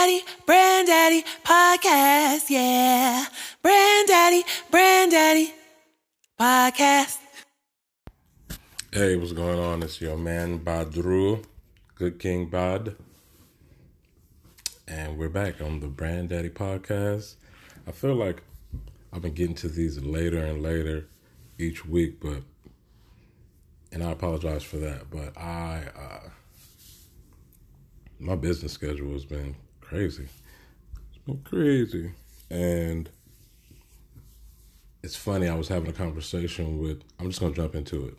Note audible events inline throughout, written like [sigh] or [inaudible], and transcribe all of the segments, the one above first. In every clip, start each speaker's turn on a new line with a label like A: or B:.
A: Brand Daddy Podcast, yeah. Brand Daddy, Brand Daddy Podcast.
B: Hey, what's going on? It's your man Badru, Good King Bad. And we're back on the Brand Daddy podcast. I feel like I've been getting to these later and later each week, but and I apologize for that, but I uh my business schedule has been crazy. It's been crazy. And it's funny, I was having a conversation with I'm just gonna jump into it.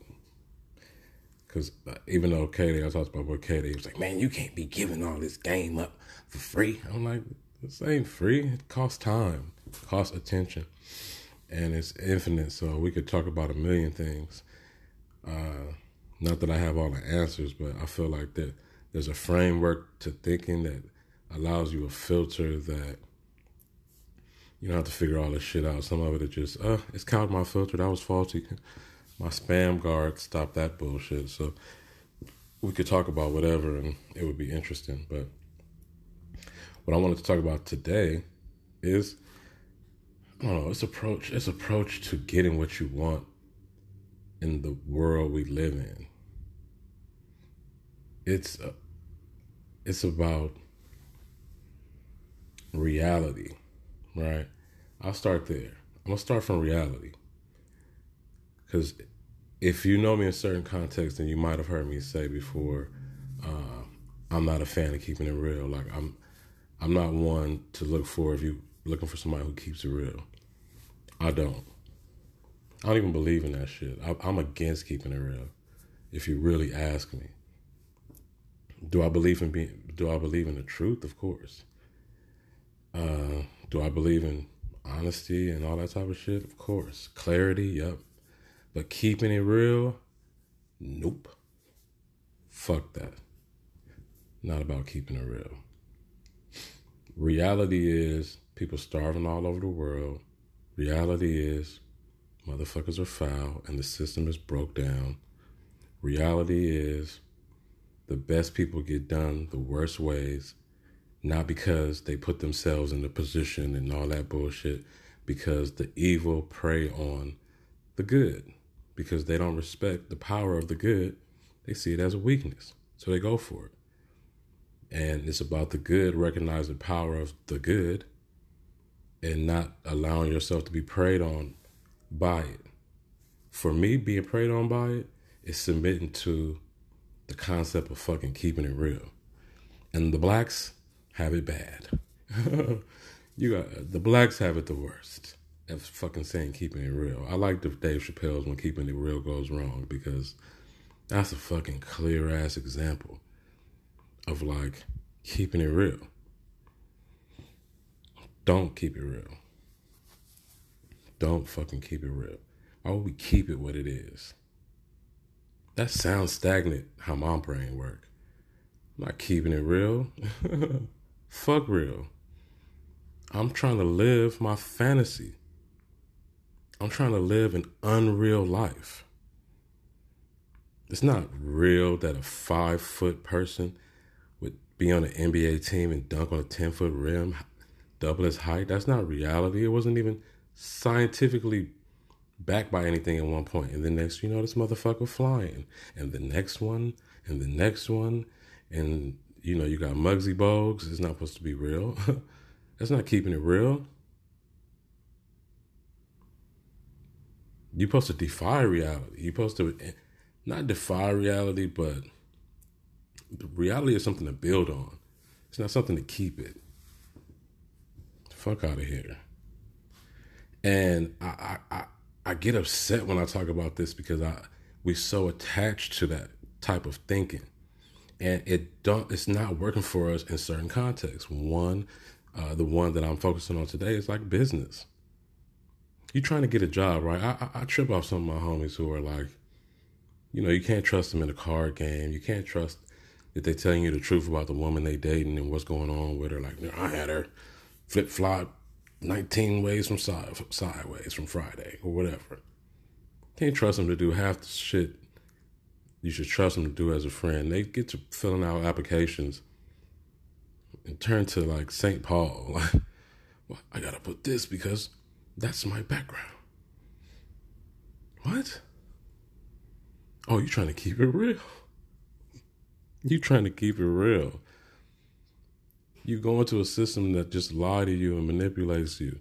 B: Cause uh, even though Katie, I talked about what Katie he was like, man, you can't be giving all this game up for free. I'm like, this ain't free. It costs time, it costs attention, and it's infinite. So we could talk about a million things. Uh, not that I have all the answers, but I feel like that there's a framework to thinking that allows you a filter that you don't have to figure all this shit out. Some of it is just, uh, it's caught my filter. That was faulty my spam guard stopped that bullshit. So we could talk about whatever and it would be interesting. But what I wanted to talk about today is I don't know, it's approach it's approach to getting what you want in the world we live in. It's uh, it's about reality, right? I'll start there. I'm gonna start from reality because if you know me in certain contexts, then you might have heard me say before, uh, I'm not a fan of keeping it real. Like I'm, I'm not one to look for if you looking for somebody who keeps it real. I don't. I don't even believe in that shit. I, I'm against keeping it real. If you really ask me, do I believe in being? Do I believe in the truth? Of course. Uh, do I believe in honesty and all that type of shit? Of course. Clarity. Yep. But keeping it real, nope. Fuck that. Not about keeping it real. Reality is people starving all over the world. Reality is motherfuckers are foul and the system is broke down. Reality is the best people get done the worst ways, not because they put themselves in the position and all that bullshit, because the evil prey on the good because they don't respect the power of the good. They see it as a weakness. So they go for it. And it's about the good, recognizing the power of the good and not allowing yourself to be preyed on by it. For me, being preyed on by it is submitting to the concept of fucking keeping it real. And the blacks have it bad. [laughs] you got the blacks have it the worst That's fucking saying keeping it real. I like the Dave Chappelle's when keeping it real goes wrong because that's a fucking clear ass example of like keeping it real. Don't keep it real. Don't fucking keep it real. Why would we keep it what it is? That sounds stagnant how my brain work. I'm not keeping it real. [laughs] Fuck real. I'm trying to live my fantasy. I'm trying to live an unreal life. It's not real that a five foot person would be on an NBA team and dunk on a 10 foot rim, double his height. That's not reality. It wasn't even scientifically backed by anything at one point. And the next, you know, this motherfucker flying. And the next one, and the next one. And, you know, you got Muggsy Bogues. It's not supposed to be real. [laughs] That's not keeping it real. You're supposed to defy reality. You're supposed to not defy reality, but reality is something to build on. It's not something to keep it. Fuck out of here. And I, I, I, I get upset when I talk about this because I we're so attached to that type of thinking, and it don't. It's not working for us in certain contexts. One, uh, the one that I'm focusing on today is like business you're trying to get a job, right? I, I, I trip off some of my homies who are like, you know, you can't trust them in a card game. You can't trust that they're telling you the truth about the woman they dating and what's going on with her. Like, I had her flip flop 19 ways from side, sideways from Friday or whatever. Can't trust them to do half the shit you should trust them to do as a friend. They get to filling out applications and turn to like St. Paul. [laughs] Well, I gotta put this because that's my background. What? Oh, you trying to keep it real? [laughs] You trying to keep it real? You go into a system that just lie to you and manipulates you.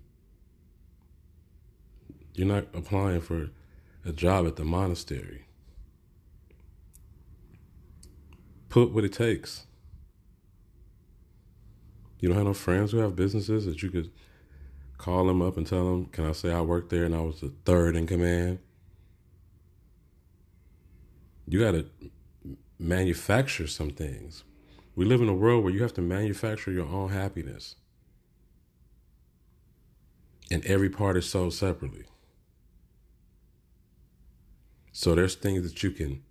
B: You're not applying for a job at the monastery. Put what it takes. You don't have no friends who have businesses that you could call them up and tell them, "Can I say I worked there and I was the third in command?" You got to manufacture some things. We live in a world where you have to manufacture your own happiness. And every part is sold separately. So there's things that you can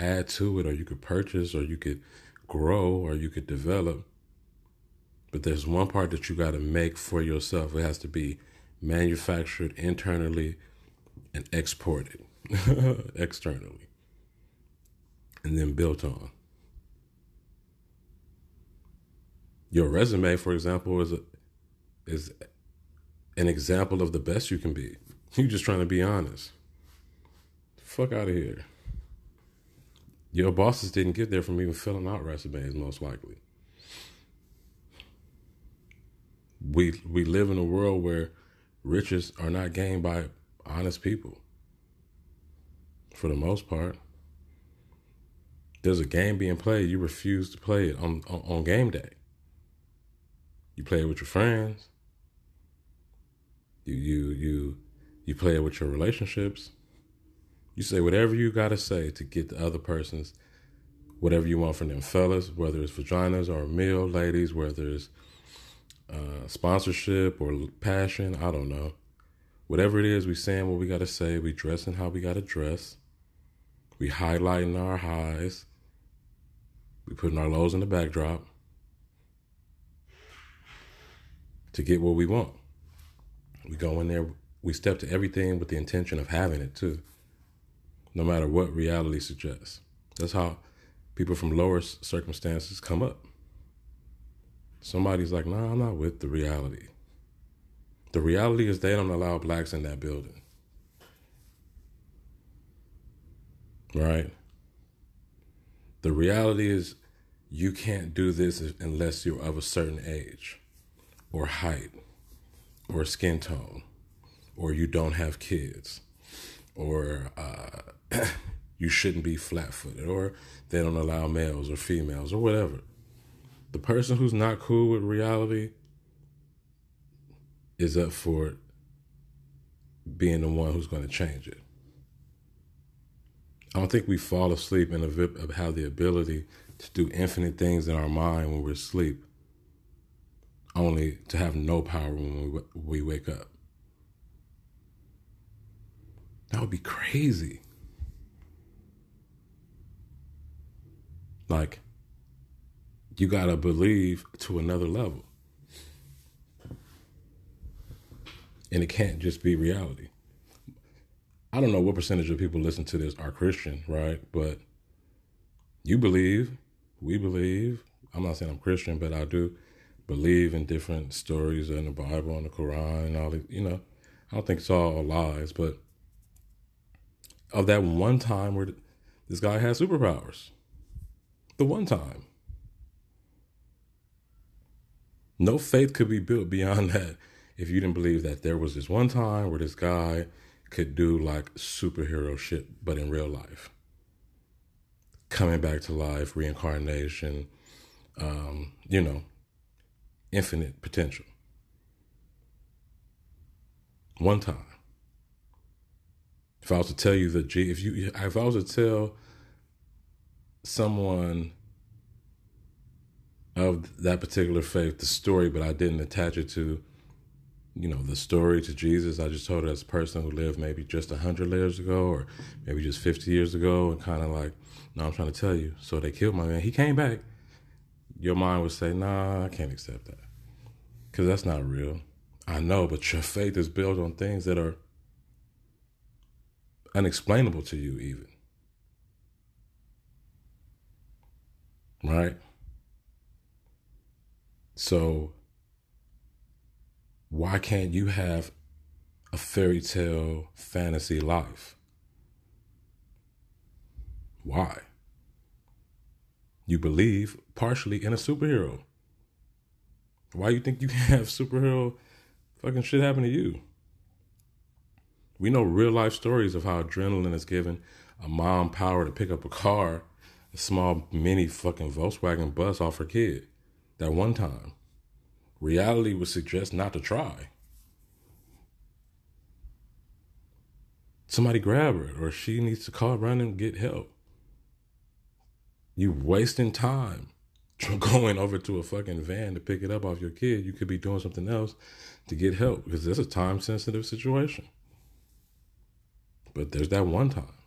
B: add to it, or you could purchase, or you could grow, or you could develop. But there's one part that you got to make for yourself. It has to be manufactured internally and exported [laughs] externally and then built on. Your resume, for example, is a, is an example of the best you can be. You're just trying to be honest. Fuck out of here. Your bosses didn't get there from even filling out resumes, most likely. We we live in a world where riches are not gained by honest people. For the most part there's a game being played, you refuse to play it on, on, on game day. You play it with your friends. You you you you play it with your relationships. You say whatever you gotta say to get the other person's whatever you want from them, fellas, whether it's vaginas or a meal, ladies, whether it's uh, sponsorship or passion, I don't know. Whatever it is, we saying what we gotta say. We dressing how we gotta dress. We highlighting our highs. We putting our lows in the backdrop to get what we want. We go in there, we step to everything with the intention of having it too, no matter what reality suggests. That's how people from lower circumstances come up. Somebody's like, nah, I'm not with the reality. The reality is they don't allow blacks in that building. Right? The reality is you can't do this unless you're of a certain age or height or skin tone or you don't have kids or uh, [clears throat] you shouldn't be flat footed or they don't allow males or females or whatever. The person who's not cool with reality is up for being the one who's going to change it. I don't think we fall asleep and have the ability to do infinite things in our mind when we're asleep, only to have no power when we wake up. That would be crazy. Like, you got to believe to another level. And it can't just be reality. I don't know what percentage of people listen to this are Christian, right? But you believe, we believe. I'm not saying I'm Christian, but I do believe in different stories in the Bible and the Quran and all the, you know, I don't think it's all lies, but of that one time where this guy had superpowers, the one time. No faith could be built beyond [laughs] that if you didn't believe that there was this one time where this guy could do like superhero shit, but in real life. Coming back to life, reincarnation, um, you know, infinite potential. One time. If I was to tell you that, if you, if I was to tell someone of that particular faith the story, but I didn't attach it to you know, the story to Jesus. I just told it as a person who lived maybe just 100 years ago or maybe just 50 years ago and kind of like, no, I'm trying to tell you. So they killed my man. He came back. Your mind would say, nah, I can't accept that because that's not real. I know, but your faith is built on things that are unexplainable to you, even. Right? So why can't you have a fairy tale fantasy life? Why? You believe partially in a superhero. Why you think you can have superhero fucking shit happen to you? We know real life stories of how adrenaline is given a mom power to pick up a car, small mini fucking Volkswagen bus off her kid. That one time. Reality would suggest not to try. Somebody grab her, or she needs to call around and get help. You wasting time [laughs] going over to a fucking van to pick it up off your kid. You could be doing something else to get help because it's a time sensitive situation. But there's that one time.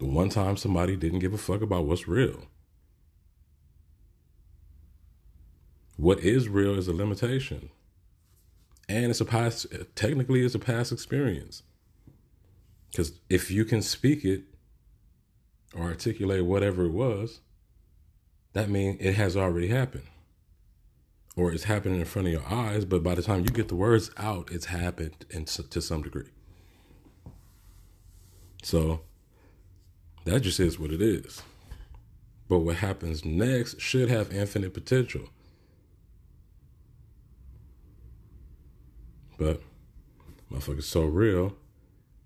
B: The one time somebody didn't give a fuck about what's real. What is real is a limitation. And it's a past, technically, it's a past experience. Because if you can speak it or articulate whatever it was, that means it has already happened. Or it's happening in front of your eyes, but by the time you get the words out, it's happened in, to some degree. So that just is what it is. But what happens next should have infinite potential. But motherfuckers so real,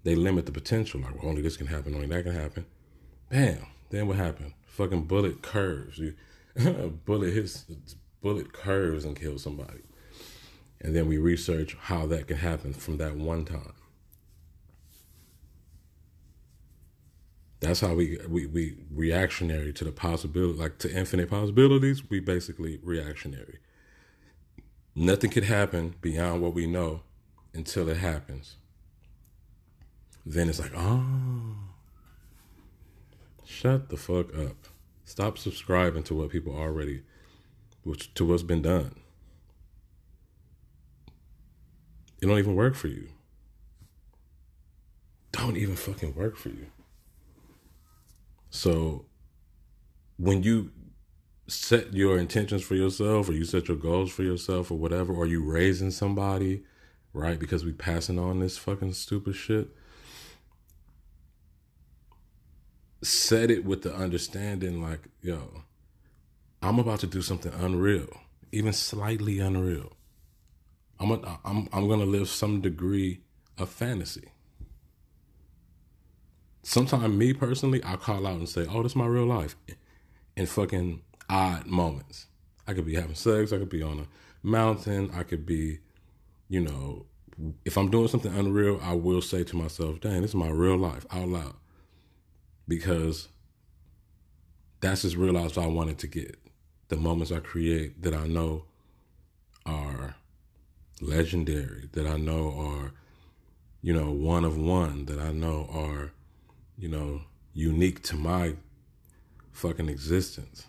B: they limit the potential. Like, well, only this can happen, only that can happen. Bam. Then what happened? Fucking bullet curves. You [laughs] bullet hits bullet curves and kills somebody. And then we research how that can happen from that one time. That's how we we we reactionary to the possibility, like to infinite possibilities. We basically reactionary. Nothing could happen beyond what we know until it happens. Then it's like, oh, shut the fuck up. Stop subscribing to what people already, which to what's been done. It don't even work for you. Don't even fucking work for you. So when you set your intentions for yourself or you set your goals for yourself or whatever, or you raising somebody, right? Because we passing on this fucking stupid shit. Set it with the understanding like, yo, I'm about to do something unreal, even slightly unreal. I'm a, I'm I'm gonna live some degree of fantasy sometimes me personally, I call out and say, "Oh, this is my real life," in fucking odd moments. I could be having sex. I could be on a mountain. I could be, you know, if I'm doing something unreal, I will say to myself, "Dang, this is my real life," out loud, because that's as real as I wanted to get. The moments I create that I know are legendary, that I know are, you know, one of one, that I know are you know, unique to my fucking existence.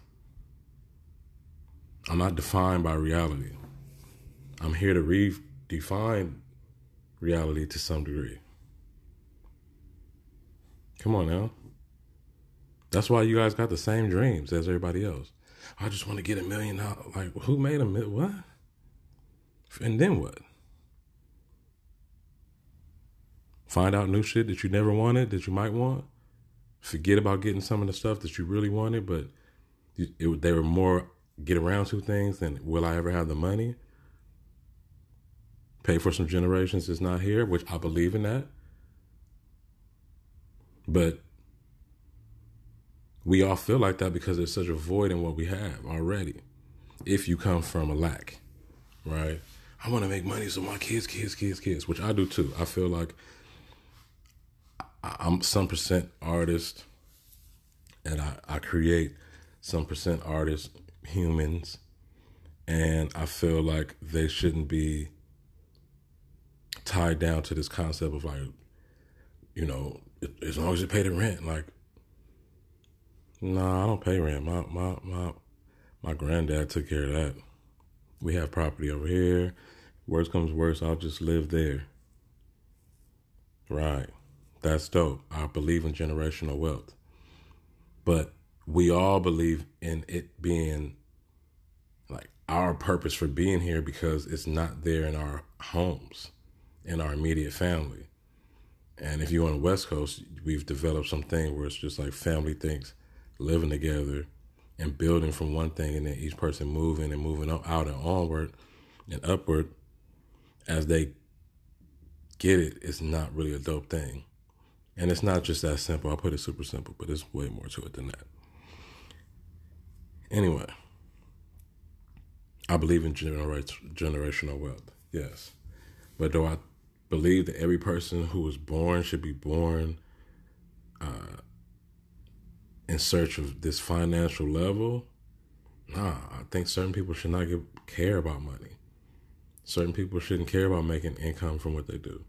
B: I'm not defined by reality. I'm here to redefine reality to some degree. Come on now. That's why you guys got the same dreams as everybody else. I just want to get a million dollars. Like, who made a million? What? And then what? Find out new shit that you never wanted that you might want. Forget about getting some of the stuff that you really wanted, but it, it, they were more get around to things than will I ever have the money? Pay for some generations is not here, which I believe in that. But we all feel like that because there's such a void in what we have already. If you come from a lack, right? I want to make money so my kids, kids, kids, kids, which I do too. I feel like I'm some percent artist and I, I create some percent artist humans and I feel like they shouldn't be tied down to this concept of like, you know, as long as you pay the rent, like no, nah, I don't pay rent. My my my my granddad took care of that. We have property over here. Worst comes worst, I'll just live there. Right. That's dope. I believe in generational wealth. But we all believe in it being like our purpose for being here because it's not there in our homes, in our immediate family. And if you're on the West Coast, we've developed something where it's just like family things, living together and building from one thing, and then each person moving and moving out and onward and upward as they get it. It's not really a dope thing. And it's not just that simple. I'll put it super simple, but there's way more to it than that. Anyway, I believe in generational wealth, yes. But do I believe that every person who was born should be born uh, in search of this financial level? Nah, I think certain people should not give, care about money. Certain people shouldn't care about making income from what they do.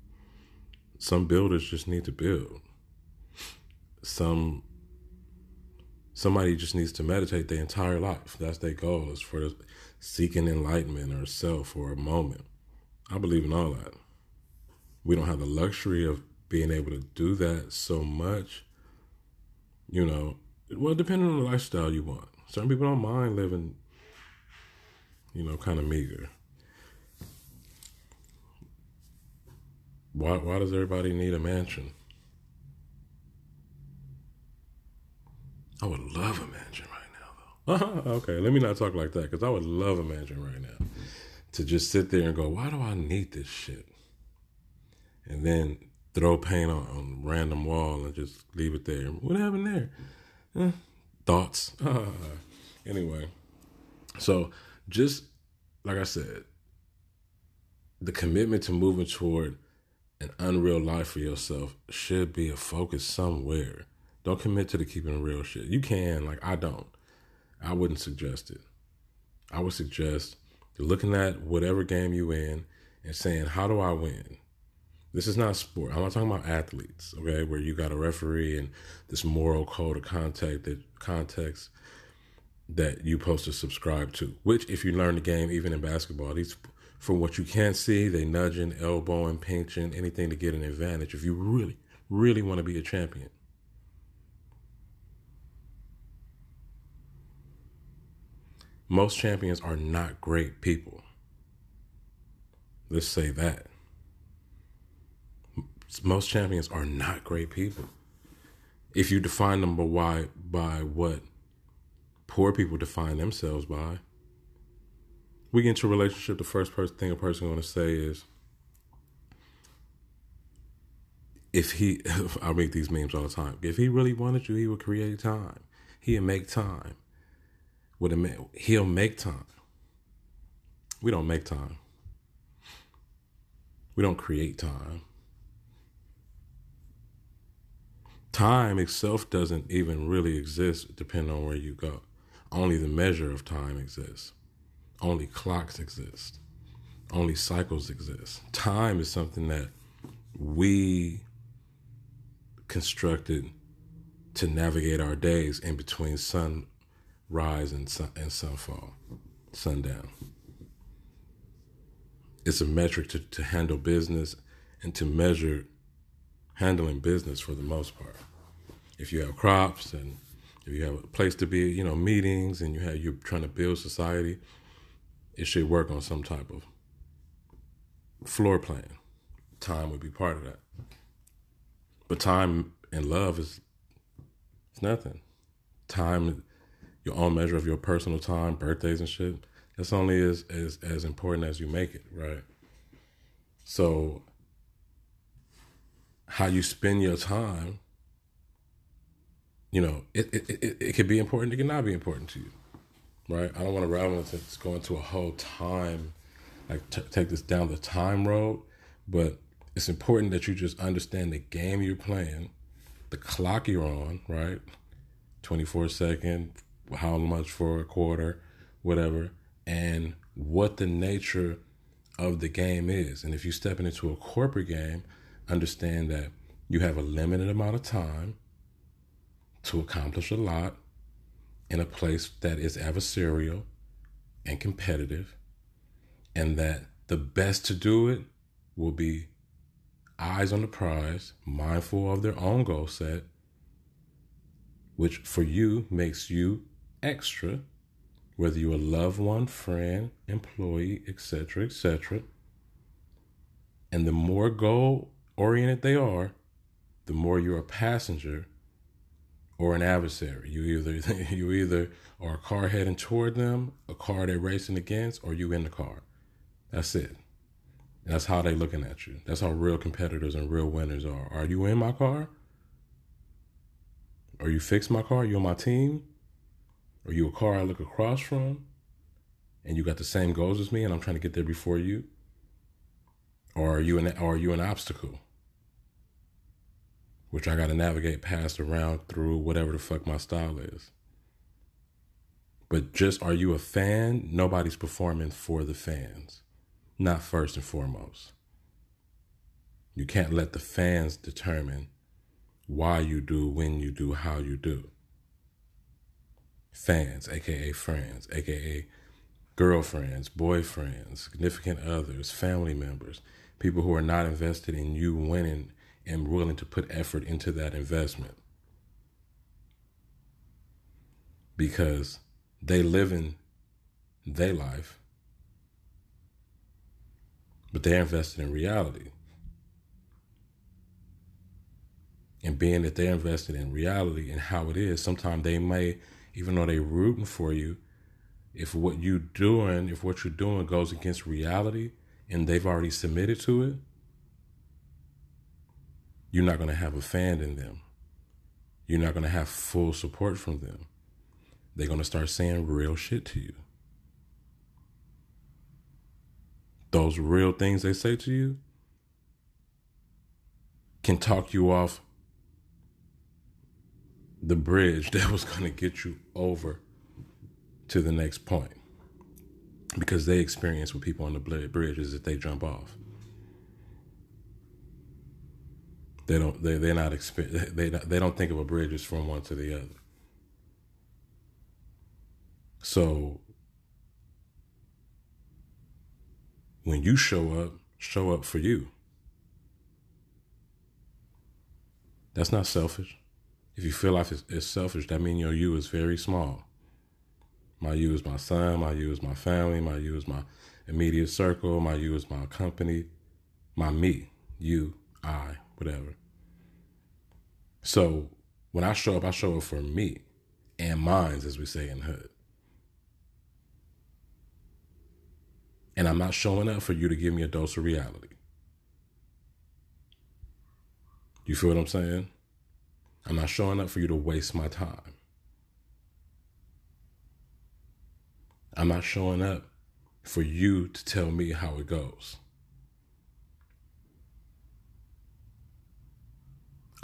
B: Some builders just need to build. Some somebody just needs to meditate their entire life. That's their goal is for seeking enlightenment or self or a moment. I believe in all that. We don't have the luxury of being able to do that so much. You know, well, depending on the lifestyle you want. Certain people don't mind living, you know, kind of meager. Why, why does everybody need a mansion? I would love a mansion right now, though. okay, let me not talk like that because I would love a mansion right now. To just sit there and go, why do I need this shit? And then throw paint on, on random wall and just leave it there. What happened there? Eh, thoughts. [laughs] anyway, so just like I said, the commitment to moving toward an unreal life for yourself should be a focus somewhere. Don't commit to the keeping real shit. You can, like I don't. I wouldn't suggest it. I would suggest looking at whatever game you in and saying, "How do I win?" This is not sport. I'm not talking about athletes, okay, where you got a referee and this moral code of contact that context that you supposed to subscribe to. Which, if you learn the game, even in basketball, these from what you can't see, they nudging, elbowing, pinching, anything to get an advantage if you really, really want to be a champion. Most champions are not great people. Let's say that. Most champions are not great people. If you define them by why by what poor people define themselves by, we get into a relationship, the first person thing a person going to say is, if he, [laughs] I make these memes all the time. If he really wanted you, he would create time. He'd make time. Would it? He'll make time. We don't make time. We don't create time. Time itself doesn't even really exist depending on where you go. Only the measure of time exists. Only clocks exist. Only cycles exist. Time is something that we constructed to navigate our days in between sunrise and sun and sunfall, sundown. It's a metric to, to handle business and to measure handling business for the most part. If you have crops and if you have a place to be, you know, meetings and you have you're trying to build society, it should work on some type of floor plan. Time would be part of that. But time and love is it's nothing. Time, your own measure of your personal time, birthdays and shit, that's only as, as, as important as you make it, right? So how you spend your time, you know, it, it, it, it could be important, it could not be important to you right? I don't want to ravel into going to a whole time, like t- take this down the time road, but it's important that you just understand the game you're playing, the clock you're on, right? 24 second, how much for a quarter, whatever, and what the nature of the game is. And if you're stepping into a corporate game, understand that you have a limited amount of time to accomplish a lot in a place that is adversarial and competitive, and that the best to do it will be eyes on the prize, mindful of their own goal set, which for you makes you extra, whether you're a loved one, friend, employee, etc., etc. And the more goal oriented they are, the more you're a passenger or an adversary. You either [laughs] you either are a car heading toward them, a car they're racing against, or you in the car. That's it. That's how they're looking at you. That's how real competitors and real winners are. Are you in my car? Are you fix my car? You on my team? Are you a car I look across from? And you got the same goals as me and I'm trying to get there before you? Or are you an or are you an obstacle? Which I gotta navigate past around through whatever the fuck my style is. But just are you a fan? Nobody's performing for the fans. Not first and foremost. You can't let the fans determine why you do, when you do, how you do. Fans, aka friends, aka girlfriends, boyfriends, significant others, family members, people who are not invested in you winning and willing to put effort into that investment. Because they live in their life, but they're invested in reality. And being that they're invested in reality and how it is, sometimes they may, even though they're rooting for you, if what you're doing, if what you're doing goes against reality and they've already submitted to it, you're not going to have a fan in them. You're not going to have full support from them. They're going to start saying real shit to you. Those real things they say to you can talk you off the bridge [laughs] that was going to get you over to the next point because they experience with people on the bridge is that they jump off. They don't. They they're not exper- They they don't think of a bridge as from one to the other. So when you show up, show up for you. That's not selfish. If you feel like it's, it's selfish, that means your you is very small. My you is my son, my you is my family, my you is my immediate circle, my you is my company, my me, you, I, whatever. So when I show up, I show up for me and minds, as we say in hood. And I'm not showing up for you to give me a dose of reality. You feel what I'm saying? I'm not showing up for you to waste my time. I'm not showing up for you to tell me how it goes.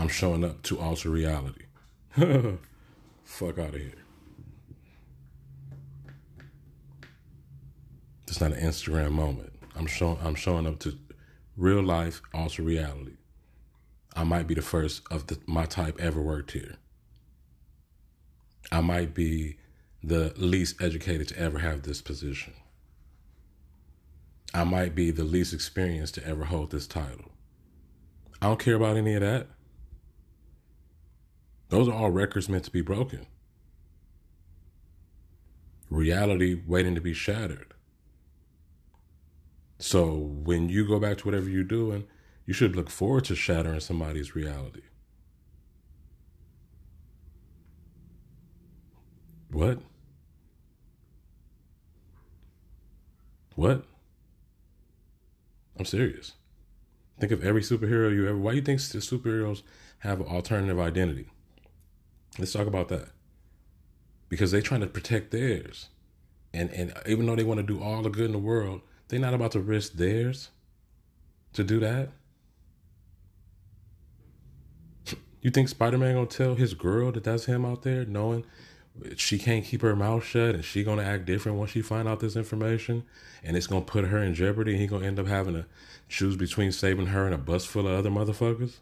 B: I'm showing up to alter reality. [laughs] Fuck out of here. It's not an Instagram moment. I'm showing I'm showing up to real life alter reality. I might be the first of the, my type ever worked here. I might be the least educated to ever have this position. I might be the least experienced to ever hold this title. I don't care about any of that. Those are all records meant to be broken. Reality waiting to be shattered. So when you go back to whatever you're doing, you should look forward to shattering somebody's reality. What? What? I'm serious. Think of every superhero you ever. Why do you think superheroes have an alternative identity? Let's talk about that. Because they're trying to protect theirs. And and even though they want to do all the good in the world, they're not about to risk theirs to do that. You think Spider Man gonna tell his girl that that's him out there, knowing she can't keep her mouth shut and she gonna act different once she find out this information, and it's gonna put her in jeopardy, and he gonna end up having to choose between saving her and a bus full of other motherfuckers?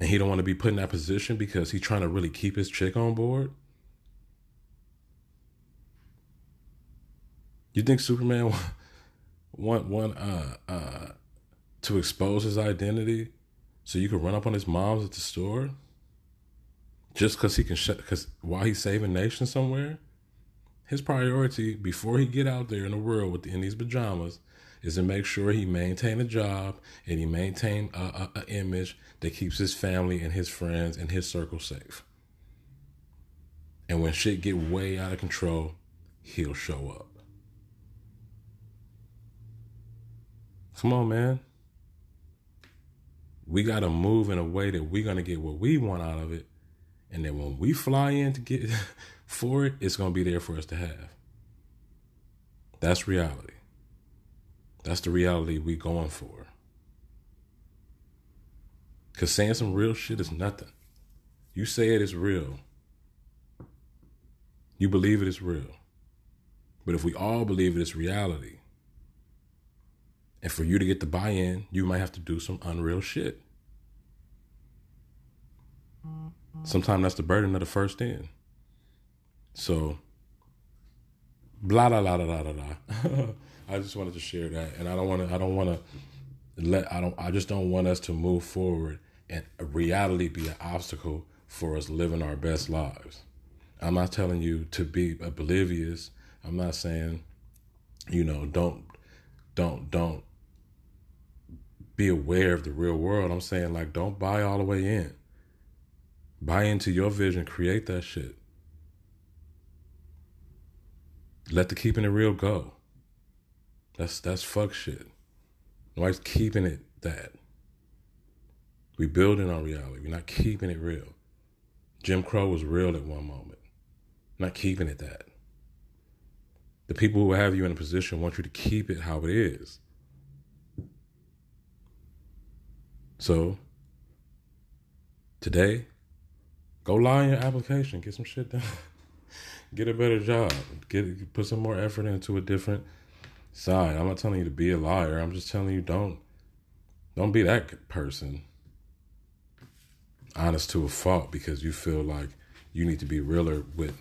B: And he don't want to be put in that position because he's trying to really keep his chick on board. You think Superman [laughs] want want uh uh to expose his identity so you can run up on his mom's at the store? Just because he can shut, because while he's saving nations somewhere his priority before he get out there in the world with in these pajamas is to make sure he maintain a job and he maintain a, a, a image that keeps his family and his friends and his circle safe. And when shit get way out of control, he'll show up. Come on, man. We got to move in a way that we're going to get what we want out of it. And then when we fly in to get [laughs] for it, it's going to be there for us to have. That's reality. That's the reality we going for. Because saying some real shit is nothing. You say it is real. You believe it is real. But if we all believe it is reality, and for you to get the buy in, you might have to do some unreal shit. Sometimes that's the burden of the first in. So, blah, blah, blah, blah, blah, blah. [laughs] I just wanted to share that. And I don't want to, I don't want to let, I don't, I just don't want us to move forward and reality be an obstacle for us living our best lives. I'm not telling you to be oblivious. I'm not saying, you know, don't, don't, don't be aware of the real world. I'm saying like don't buy all the way in. Buy into your vision, create that shit. Let the keeping it real go. That's that's fuck shit. Nobody's keeping it that. We building on reality. We're not keeping it real. Jim Crow was real at one moment. Not keeping it that. The people who have you in a position want you to keep it how it is. So today, go lie in your application, get some shit done, [laughs] get a better job, get put some more effort into a different side. I'm not telling you to be a liar. I'm just telling you don't don't be that person honest to a fault because you feel like you need to be realer with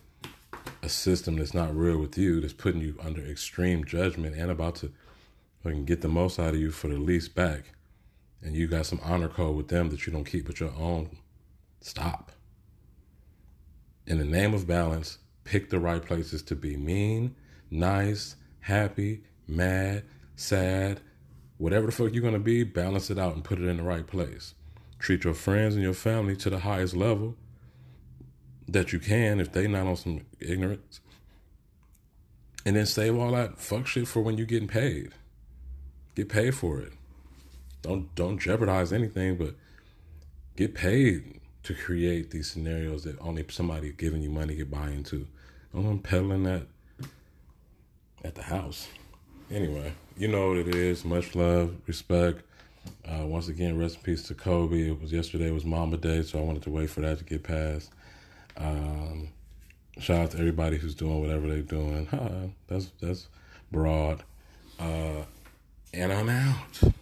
B: a system that's not real with you, that's putting you under extreme judgment and about to fucking get the most out of you for the least back and you got some honor code with them that you don't keep with your own, stop. In the name of balance, pick the right places to be mean, nice, happy, mad, sad, whatever the fuck you're gonna be, balance it out and put it in the right place. Treat your friends and your family to the highest level that you can if they not on some ignorance. And then save all that fuck shit for when you're getting paid. Get paid for it don't don't jeopardize anything, but get paid to create these scenarios that only somebody giving you money can buy into. I'm peddling that at the house. Anyway, you know what it is. Much love, respect. Uh, once again, rest in peace to Kobe. It was yesterday was Mamba Day, so I wanted to wait for that to get passed. Um, shout out to everybody who's doing whatever they're doing. Huh, that's that's broad. Uh, and I'm out.